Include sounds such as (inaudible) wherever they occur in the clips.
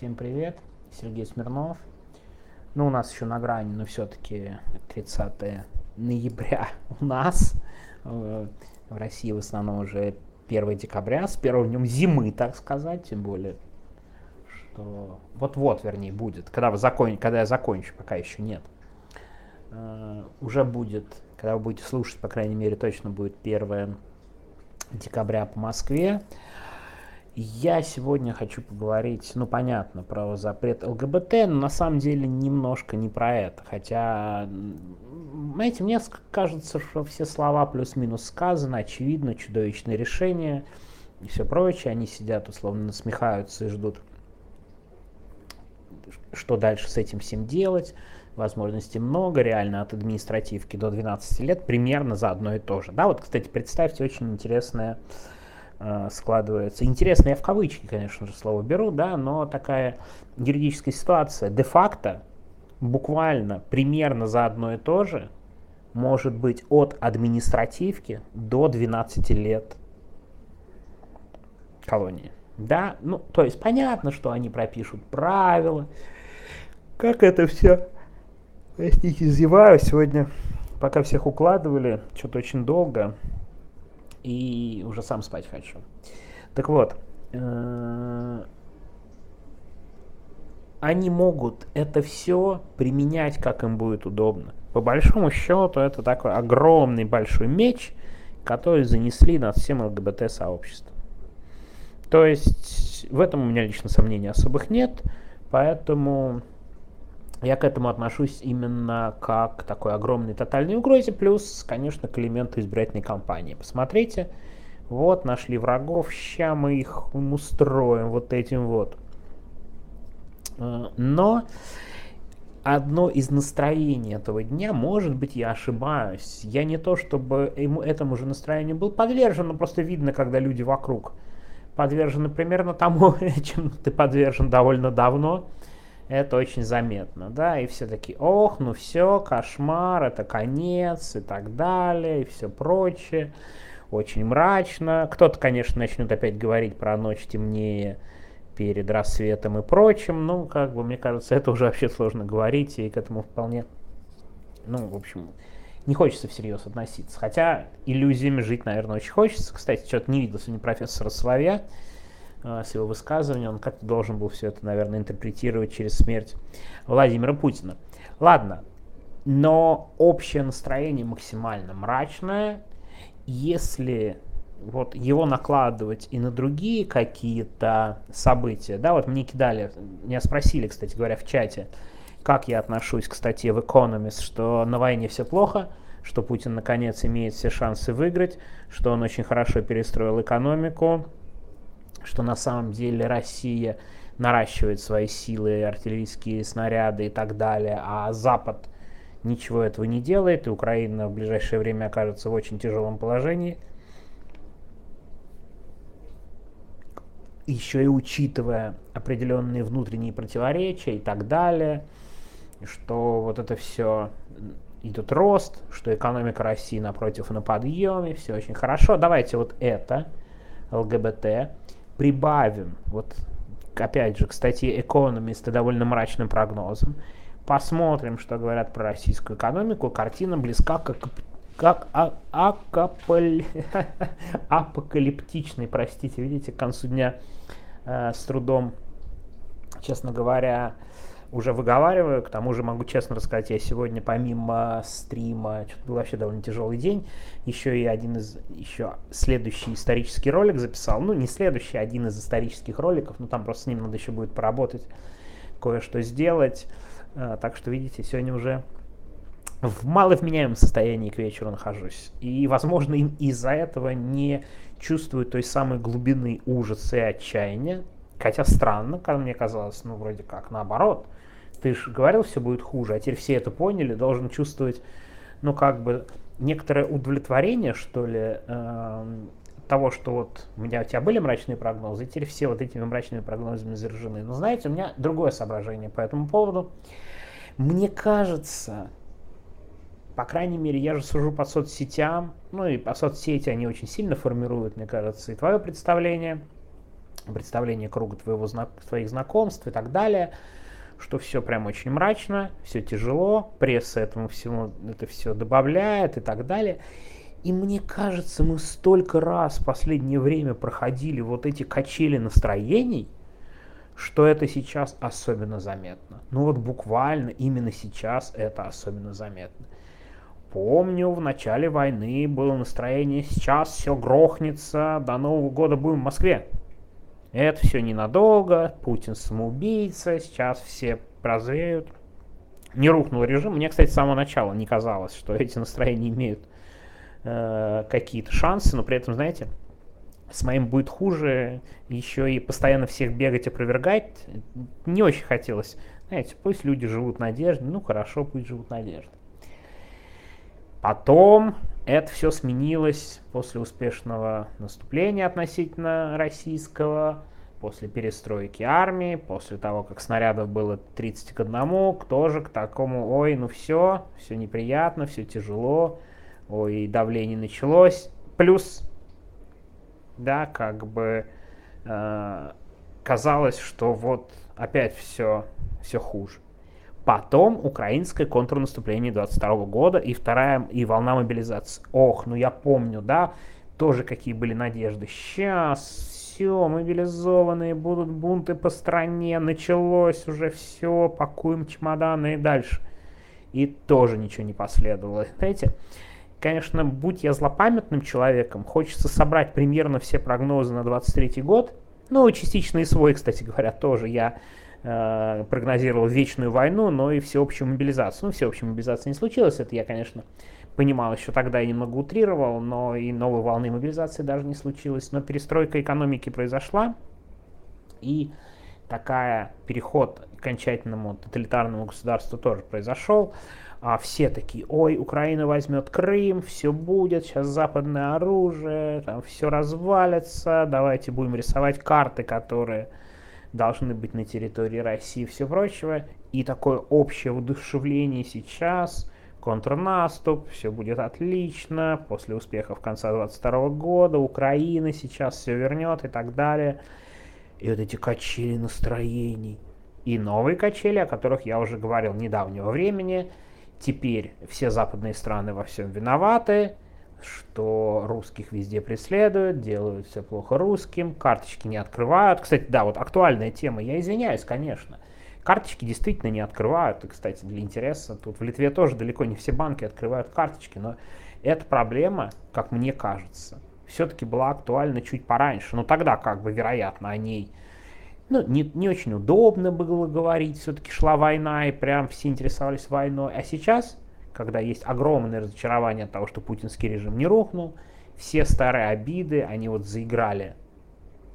Всем привет, Сергей Смирнов. Ну, у нас еще на грани, но все-таки 30 ноября (laughs) у нас. Э, в России в основном уже 1 декабря, с первым днем зимы, так сказать, тем более, что вот-вот, вернее, будет, когда, вы закон... когда я закончу, пока еще нет. Uh, уже будет, когда вы будете слушать, по крайней мере, точно будет 1 декабря по Москве. Я сегодня хочу поговорить, ну понятно, про запрет ЛГБТ, но на самом деле немножко не про это. Хотя, знаете, мне кажется, что все слова плюс-минус сказаны, очевидно, чудовищное решение и все прочее. Они сидят, условно, насмехаются и ждут, что дальше с этим всем делать. Возможностей много, реально от административки до 12 лет примерно за одно и то же. Да, вот, кстати, представьте, очень интересная Э, складывается. Интересно, я в кавычки, конечно же, слово беру, да, но такая юридическая ситуация. Де-факто буквально примерно за одно и то же может быть от административки до 12 лет колонии. Да, ну, то есть понятно, что они пропишут правила, как это все, простите, зеваю сегодня, пока всех укладывали, что-то очень долго, и уже сам спать хочу. Так вот, э, они могут это все применять, как им будет удобно. По большому счету, это такой огромный большой меч, который занесли над всем ЛГБТ-сообществом. То есть в этом у меня лично сомнений особых нет, поэтому я к этому отношусь именно как к такой огромной тотальной угрозе, плюс, конечно, к элементу избирательной кампании. Посмотрите, вот нашли врагов, ща мы их устроим вот этим вот. А, но одно из настроений этого дня, может быть, я ошибаюсь. Я не то, чтобы ему, этому же настроению был подвержен, но просто видно, когда люди вокруг подвержены примерно тому, (laughs) чем ты подвержен довольно давно это очень заметно, да, и все таки ох, ну все, кошмар, это конец и так далее, и все прочее, очень мрачно. Кто-то, конечно, начнет опять говорить про ночь темнее перед рассветом и прочим, ну, как бы, мне кажется, это уже вообще сложно говорить, и к этому вполне, ну, в общем, не хочется всерьез относиться. Хотя иллюзиями жить, наверное, очень хочется. Кстати, что-то не видел сегодня профессора Соловья, с его высказывания, он как-то должен был все это, наверное, интерпретировать через смерть Владимира Путина. Ладно, но общее настроение максимально мрачное. Если вот его накладывать и на другие какие-то события, да, вот мне кидали, меня спросили, кстати говоря, в чате, как я отношусь к статье в Economist, что на войне все плохо, что Путин наконец имеет все шансы выиграть, что он очень хорошо перестроил экономику, что на самом деле Россия наращивает свои силы, артиллерийские снаряды и так далее, а Запад ничего этого не делает, и Украина в ближайшее время окажется в очень тяжелом положении. Еще и учитывая определенные внутренние противоречия и так далее, что вот это все идет рост, что экономика России напротив на подъеме, все очень хорошо. Давайте вот это, ЛГБТ, прибавим, вот опять же, к статье Economist довольно мрачным прогнозом, посмотрим, что говорят про российскую экономику, картина близка как, как а, акаполь, апокалиптичной, простите, видите, к концу дня э, с трудом, честно говоря, уже выговариваю. К тому же могу честно рассказать, я сегодня помимо стрима, что-то был вообще довольно тяжелый день, еще и один из, еще следующий исторический ролик записал. Ну, не следующий, а один из исторических роликов, но там просто с ним надо еще будет поработать, кое-что сделать. А, так что, видите, сегодня уже в маловменяемом состоянии к вечеру нахожусь. И, возможно, из-за этого не чувствую той самой глубины ужаса и отчаяния. Хотя странно, как мне казалось, ну, вроде как наоборот – ты же говорил, все будет хуже, а теперь все это поняли, должен чувствовать, ну, как бы, некоторое удовлетворение, что ли, э, того, что вот у меня у тебя были мрачные прогнозы, и теперь все вот этими мрачными прогнозами заражены. Но знаете, у меня другое соображение по этому поводу. Мне кажется, по крайней мере, я же сужу по соцсетям, ну и по соцсети они очень сильно формируют, мне кажется, и твое представление представление круга твоего, твоих знакомств и так далее, что все прям очень мрачно, все тяжело, пресса этому всему это все добавляет и так далее. И мне кажется, мы столько раз в последнее время проходили вот эти качели настроений, что это сейчас особенно заметно. Ну вот буквально именно сейчас это особенно заметно. Помню, в начале войны было настроение, сейчас все грохнется, до Нового года будем в Москве. Это все ненадолго, Путин самоубийца, сейчас все прозреют. Не рухнул режим. Мне, кстати, с самого начала не казалось, что эти настроения имеют э, какие-то шансы, но при этом, знаете, с моим будет хуже, еще и постоянно всех бегать, опровергать, не очень хотелось. Знаете, пусть люди живут надеждой, ну хорошо, пусть живут надеждой. Потом это все сменилось после успешного наступления относительно российского, после перестройки армии, после того, как снарядов было 30 к 1, тоже к такому, ой, ну все, все неприятно, все тяжело, ой, давление началось. Плюс, да, как бы э, казалось, что вот опять все, все хуже. Потом украинское контрнаступление 22 года и вторая и волна мобилизации. Ох, ну я помню, да, тоже какие были надежды. Сейчас все, мобилизованные будут бунты по стране, началось уже все, пакуем чемоданы и дальше. И тоже ничего не последовало. Знаете, конечно, будь я злопамятным человеком, хочется собрать примерно все прогнозы на 23 год, ну, частично и свой, кстати говоря, тоже. Я э, прогнозировал вечную войну, но и всеобщую мобилизацию. Ну, всеобщей мобилизации не случилось, это я, конечно, понимал еще тогда и немного утрировал, но и новой волны мобилизации даже не случилось. Но перестройка экономики произошла, и такая переход к окончательному тоталитарному государству тоже произошел. А все такие, ой, Украина возьмет Крым, все будет, сейчас западное оружие, там все развалится, давайте будем рисовать карты, которые должны быть на территории России и все прочего. И такое общее удушевление сейчас, контрнаступ, все будет отлично, после успехов конца 22 года, Украина сейчас все вернет и так далее. И вот эти качели настроений. И новые качели, о которых я уже говорил недавнего времени. Теперь все западные страны во всем виноваты, что русских везде преследуют, делают все плохо русским, карточки не открывают. Кстати, да, вот актуальная тема, я извиняюсь, конечно. Карточки действительно не открывают. И, кстати, для интереса, тут в Литве тоже далеко не все банки открывают карточки, но эта проблема, как мне кажется, все-таки была актуальна чуть пораньше. Но тогда, как бы, вероятно, о ней ну, не, не очень удобно было говорить, все-таки шла война, и прям все интересовались войной. А сейчас когда есть огромное разочарование от того, что путинский режим не рухнул, все старые обиды, они вот заиграли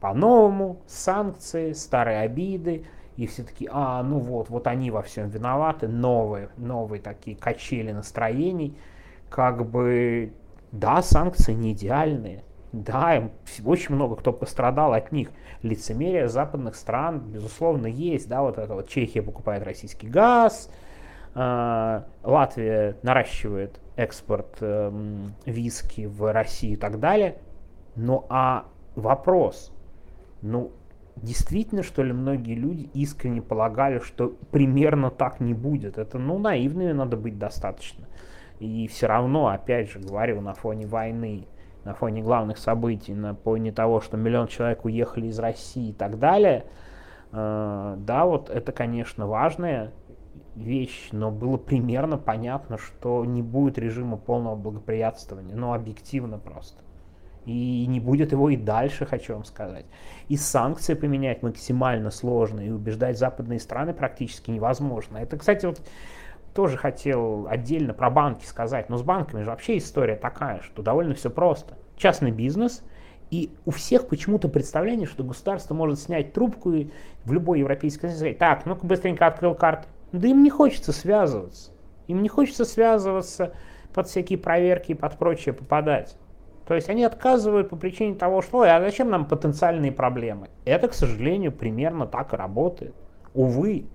по-новому, санкции, старые обиды, и все таки а, ну вот, вот они во всем виноваты, новые, новые такие качели настроений, как бы, да, санкции не идеальные, да, очень много кто пострадал от них. Лицемерие западных стран, безусловно, есть, да, вот это вот Чехия покупает российский газ, Латвия наращивает экспорт эм, виски в Россию и так далее. Ну а вопрос, ну действительно что ли многие люди искренне полагали, что примерно так не будет? Это ну наивными надо быть достаточно. И все равно, опять же, говорю, на фоне войны, на фоне главных событий, на фоне того, что миллион человек уехали из России и так далее, э, да, вот это, конечно, важное вещь, но было примерно понятно, что не будет режима полного благоприятствования, но объективно просто. И не будет его и дальше, хочу вам сказать. И санкции поменять максимально сложно, и убеждать западные страны практически невозможно. Это, кстати, вот тоже хотел отдельно про банки сказать, но с банками же вообще история такая, что довольно все просто. Частный бизнес, и у всех почему-то представление, что государство может снять трубку и в любой европейской стране сказать, так, ну-ка быстренько открыл карты, да им не хочется связываться. Им не хочется связываться под всякие проверки и под прочее попадать. То есть они отказывают по причине того, что а зачем нам потенциальные проблемы? Это, к сожалению, примерно так и работает. Увы.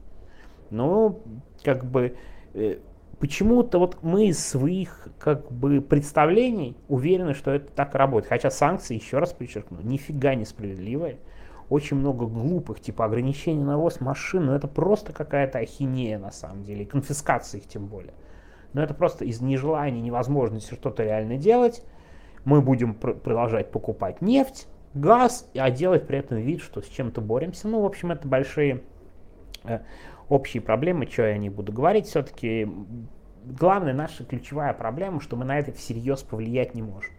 Ну, как бы, э, почему-то вот мы из своих как бы представлений уверены, что это так и работает. Хотя санкции, еще раз подчеркну, нифига не справедливые. Очень много глупых, типа ограничений на ввоз машин, но это просто какая-то ахинея на самом деле, и конфискация их тем более. Но это просто из нежелания, невозможности что-то реально делать, мы будем пр продолжать покупать нефть, газ, а делать при этом вид, что с чем-то боремся. Ну, в общем, это большие э, общие проблемы, что я не буду говорить. Все-таки главная наша ключевая проблема, что мы на это всерьез повлиять не можем.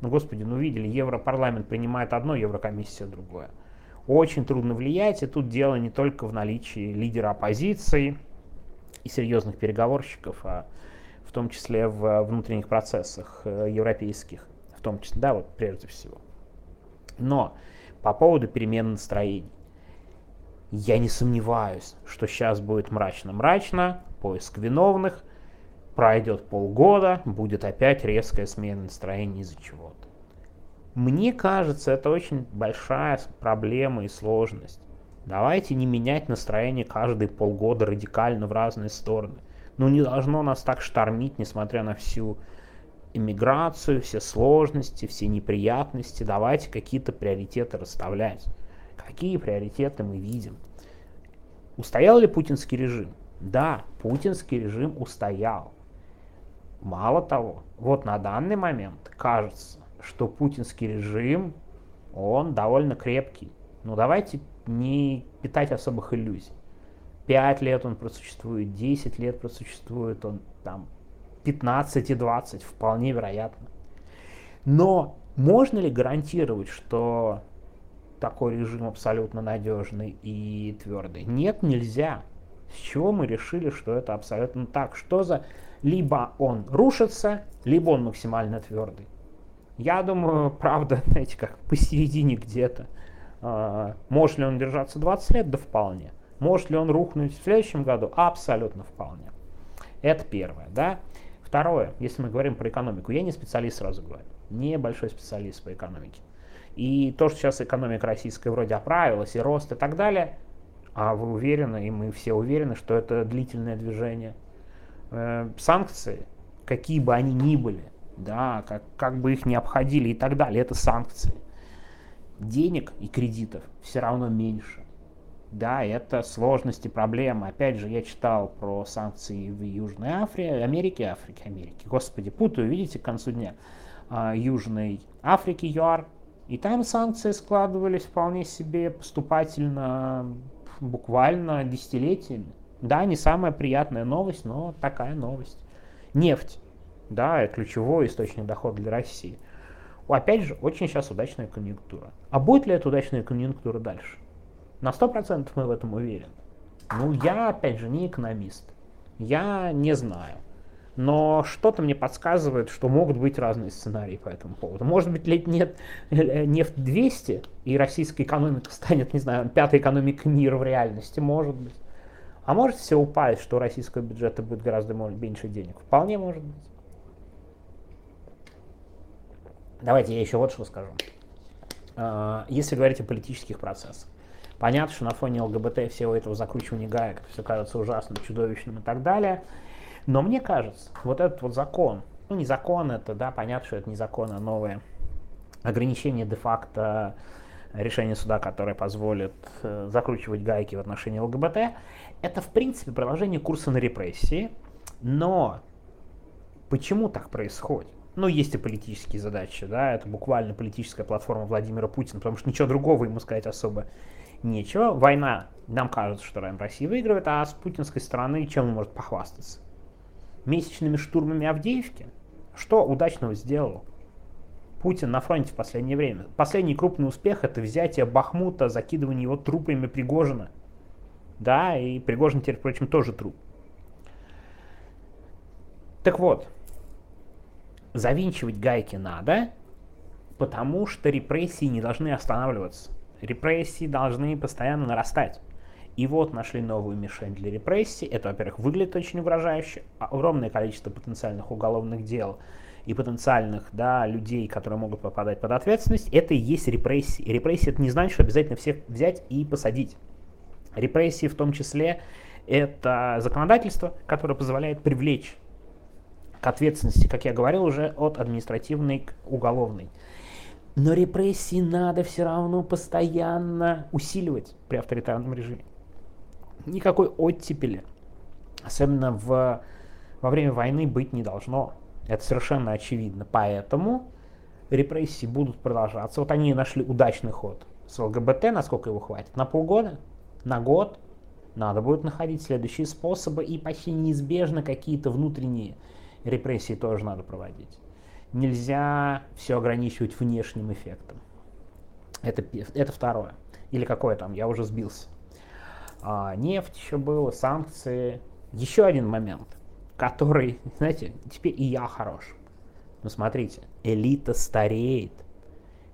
Ну, господи, ну видели, Европарламент принимает одно, Еврокомиссия другое. Очень трудно влиять, и тут дело не только в наличии лидера оппозиции и серьезных переговорщиков, а в том числе в внутренних процессах э, европейских, в том числе, да, вот прежде всего. Но по поводу перемен настроений. Я не сомневаюсь, что сейчас будет мрачно-мрачно, поиск виновных, пройдет полгода, будет опять резкая смена настроения из-за чего-то. Мне кажется, это очень большая проблема и сложность. Давайте не менять настроение каждые полгода радикально в разные стороны. Ну не должно нас так штормить, несмотря на всю иммиграцию, все сложности, все неприятности, давайте какие-то приоритеты расставлять. Какие приоритеты мы видим? Устоял ли путинский режим? Да, путинский режим устоял. Мало того, вот на данный момент кажется, что путинский режим, он довольно крепкий. Ну давайте не питать особых иллюзий. Пять лет он просуществует, 10 лет просуществует, он там 15 и 20, вполне вероятно. Но можно ли гарантировать, что такой режим абсолютно надежный и твердый? Нет, нельзя. С чего мы решили, что это абсолютно так? Что за... Либо он рушится, либо он максимально твердый. Я думаю, (laughs) правда, знаете, как посередине где-то. А, может ли он держаться 20 лет? Да вполне. Может ли он рухнуть в следующем году? Абсолютно вполне. Это первое, да. Второе, если мы говорим про экономику, я не специалист, сразу говорю, не большой специалист по экономике. И то, что сейчас экономика российская вроде оправилась, и рост и так далее, а вы уверены, и мы все уверены, что это длительное движение. Э, санкции, какие бы они ни были, да, как, как бы их не обходили и так далее, это санкции. Денег и кредитов все равно меньше. Да, это сложности, проблемы. Опять же, я читал про санкции в Южной Африке, Америке, Африке, Америке. Господи, путаю, видите, к концу дня. А, Южной Африки, ЮАР. И там санкции складывались вполне себе поступательно, буквально десятилетиями. Да, не самая приятная новость, но такая новость. Нефть. Да, ключевой источник дохода для России. Опять же, очень сейчас удачная конъюнктура. А будет ли эта удачная конъюнктура дальше? На 100% мы в этом уверены. Ну, я, опять же, не экономист. Я не знаю. Но что-то мне подсказывает, что могут быть разные сценарии по этому поводу. Может быть, лет нет э, нефть 200, и российская экономика станет, не знаю, пятой экономикой мира в реальности, может быть. А может все упасть, что у российского бюджета будет гораздо меньше денег. Вполне может быть. Давайте я еще вот что скажу. А, если говорить о политических процессах. Понятно, что на фоне ЛГБТ всего этого закручивания гаек все кажется ужасным, чудовищным и так далее. Но мне кажется, вот этот вот закон, ну не закон это, да, понятно, что это не закон, а новое ограничение де-факто решения суда, которое позволит э, закручивать гайки в отношении ЛГБТ, это в принципе продолжение курса на репрессии, но почему так происходит? Ну, есть и политические задачи, да, это буквально политическая платформа Владимира Путина, потому что ничего другого ему сказать особо нечего. Война, нам кажется, что Россия выигрывает, а с путинской стороны чем он может похвастаться? Месячными штурмами Авдеевки? Что удачного сделал Путин на фронте в последнее время? Последний крупный успех это взятие Бахмута, закидывание его трупами Пригожина. Да, и Пригожин теперь, впрочем, тоже труп. Так вот, завинчивать гайки надо, потому что репрессии не должны останавливаться репрессии должны постоянно нарастать. И вот нашли новую мишень для репрессий. Это, во-первых, выглядит очень угрожающе. Огромное количество потенциальных уголовных дел и потенциальных да, людей, которые могут попадать под ответственность, это и есть репрессии. И репрессии это не значит, что обязательно всех взять и посадить. Репрессии в том числе это законодательство, которое позволяет привлечь к ответственности, как я говорил уже, от административной к уголовной. Но репрессии надо все равно постоянно усиливать при авторитарном режиме. Никакой оттепели, особенно в, во время войны, быть не должно. Это совершенно очевидно. Поэтому репрессии будут продолжаться. Вот они нашли удачный ход с ЛГБТ, насколько его хватит, на полгода, на год. Надо будет находить следующие способы, и почти неизбежно какие-то внутренние репрессии тоже надо проводить. Нельзя все ограничивать внешним эффектом. Это, это второе. Или какое там, я уже сбился. А, нефть еще было, санкции. Еще один момент, который, (laughs) знаете, теперь и я хорош. Но смотрите, элита стареет.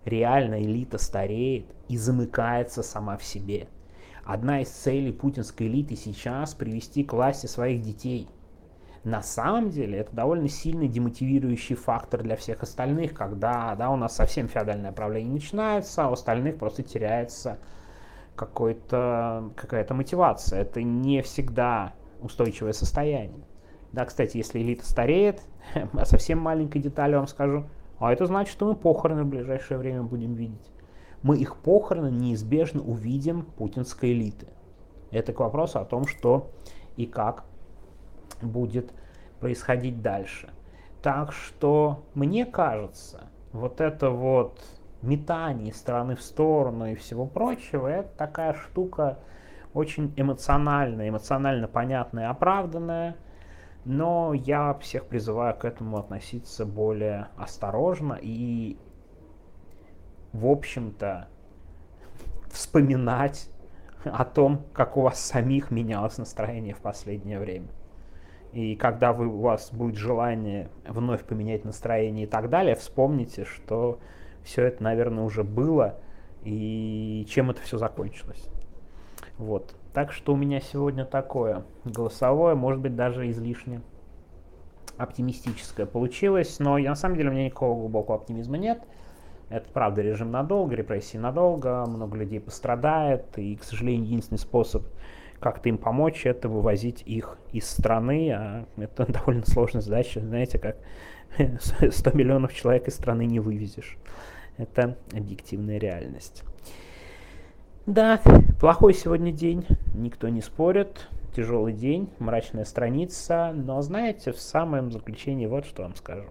Реально элита стареет и замыкается сама в себе. Одна из целей путинской элиты сейчас привести к власти своих детей. На самом деле это довольно сильный демотивирующий фактор для всех остальных, когда да, у нас совсем феодальное правление начинается, а у остальных просто теряется какая-то мотивация. Это не всегда устойчивое состояние. Да, кстати, если элита стареет, (laughs) совсем маленькой детали вам скажу, а это значит, что мы похороны в ближайшее время будем видеть. Мы их похороны неизбежно увидим путинской элиты. Это к вопросу о том, что и как будет происходить дальше. Так что мне кажется, вот это вот метание стороны в сторону и всего прочего, это такая штука очень эмоциональная, эмоционально понятная, оправданная, но я всех призываю к этому относиться более осторожно и, в общем-то, вспоминать о том, как у вас самих менялось настроение в последнее время. И когда вы, у вас будет желание вновь поменять настроение и так далее, вспомните, что все это, наверное, уже было, и чем это все закончилось. Вот. Так что у меня сегодня такое голосовое, может быть, даже излишне оптимистическое получилось, но я, на самом деле у меня никакого глубокого оптимизма нет. Это правда режим надолго, репрессии надолго, много людей пострадает, и, к сожалению, единственный способ как-то им помочь, это вывозить их из страны, а это (laughs) довольно сложная задача, знаете, как (laughs) 100 миллионов человек из страны не вывезешь. Это объективная реальность. Да, плохой сегодня день, никто не спорит. Тяжелый день, мрачная страница. Но знаете, в самом заключении вот что вам скажу.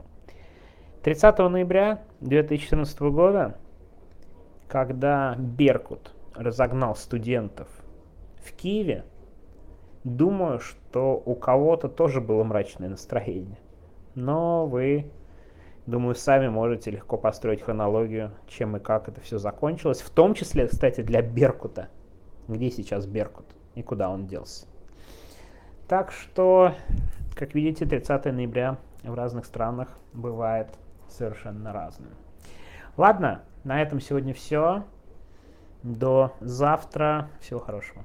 30 ноября 2014 года, когда Беркут разогнал студентов в Киеве, думаю, что у кого-то тоже было мрачное настроение. Но вы Думаю, сами можете легко построить хронологию, чем и как это все закончилось. В том числе, кстати, для Беркута. Где сейчас Беркут и куда он делся. Так что, как видите, 30 ноября в разных странах бывает совершенно разным. Ладно, на этом сегодня все. До завтра. Всего хорошего.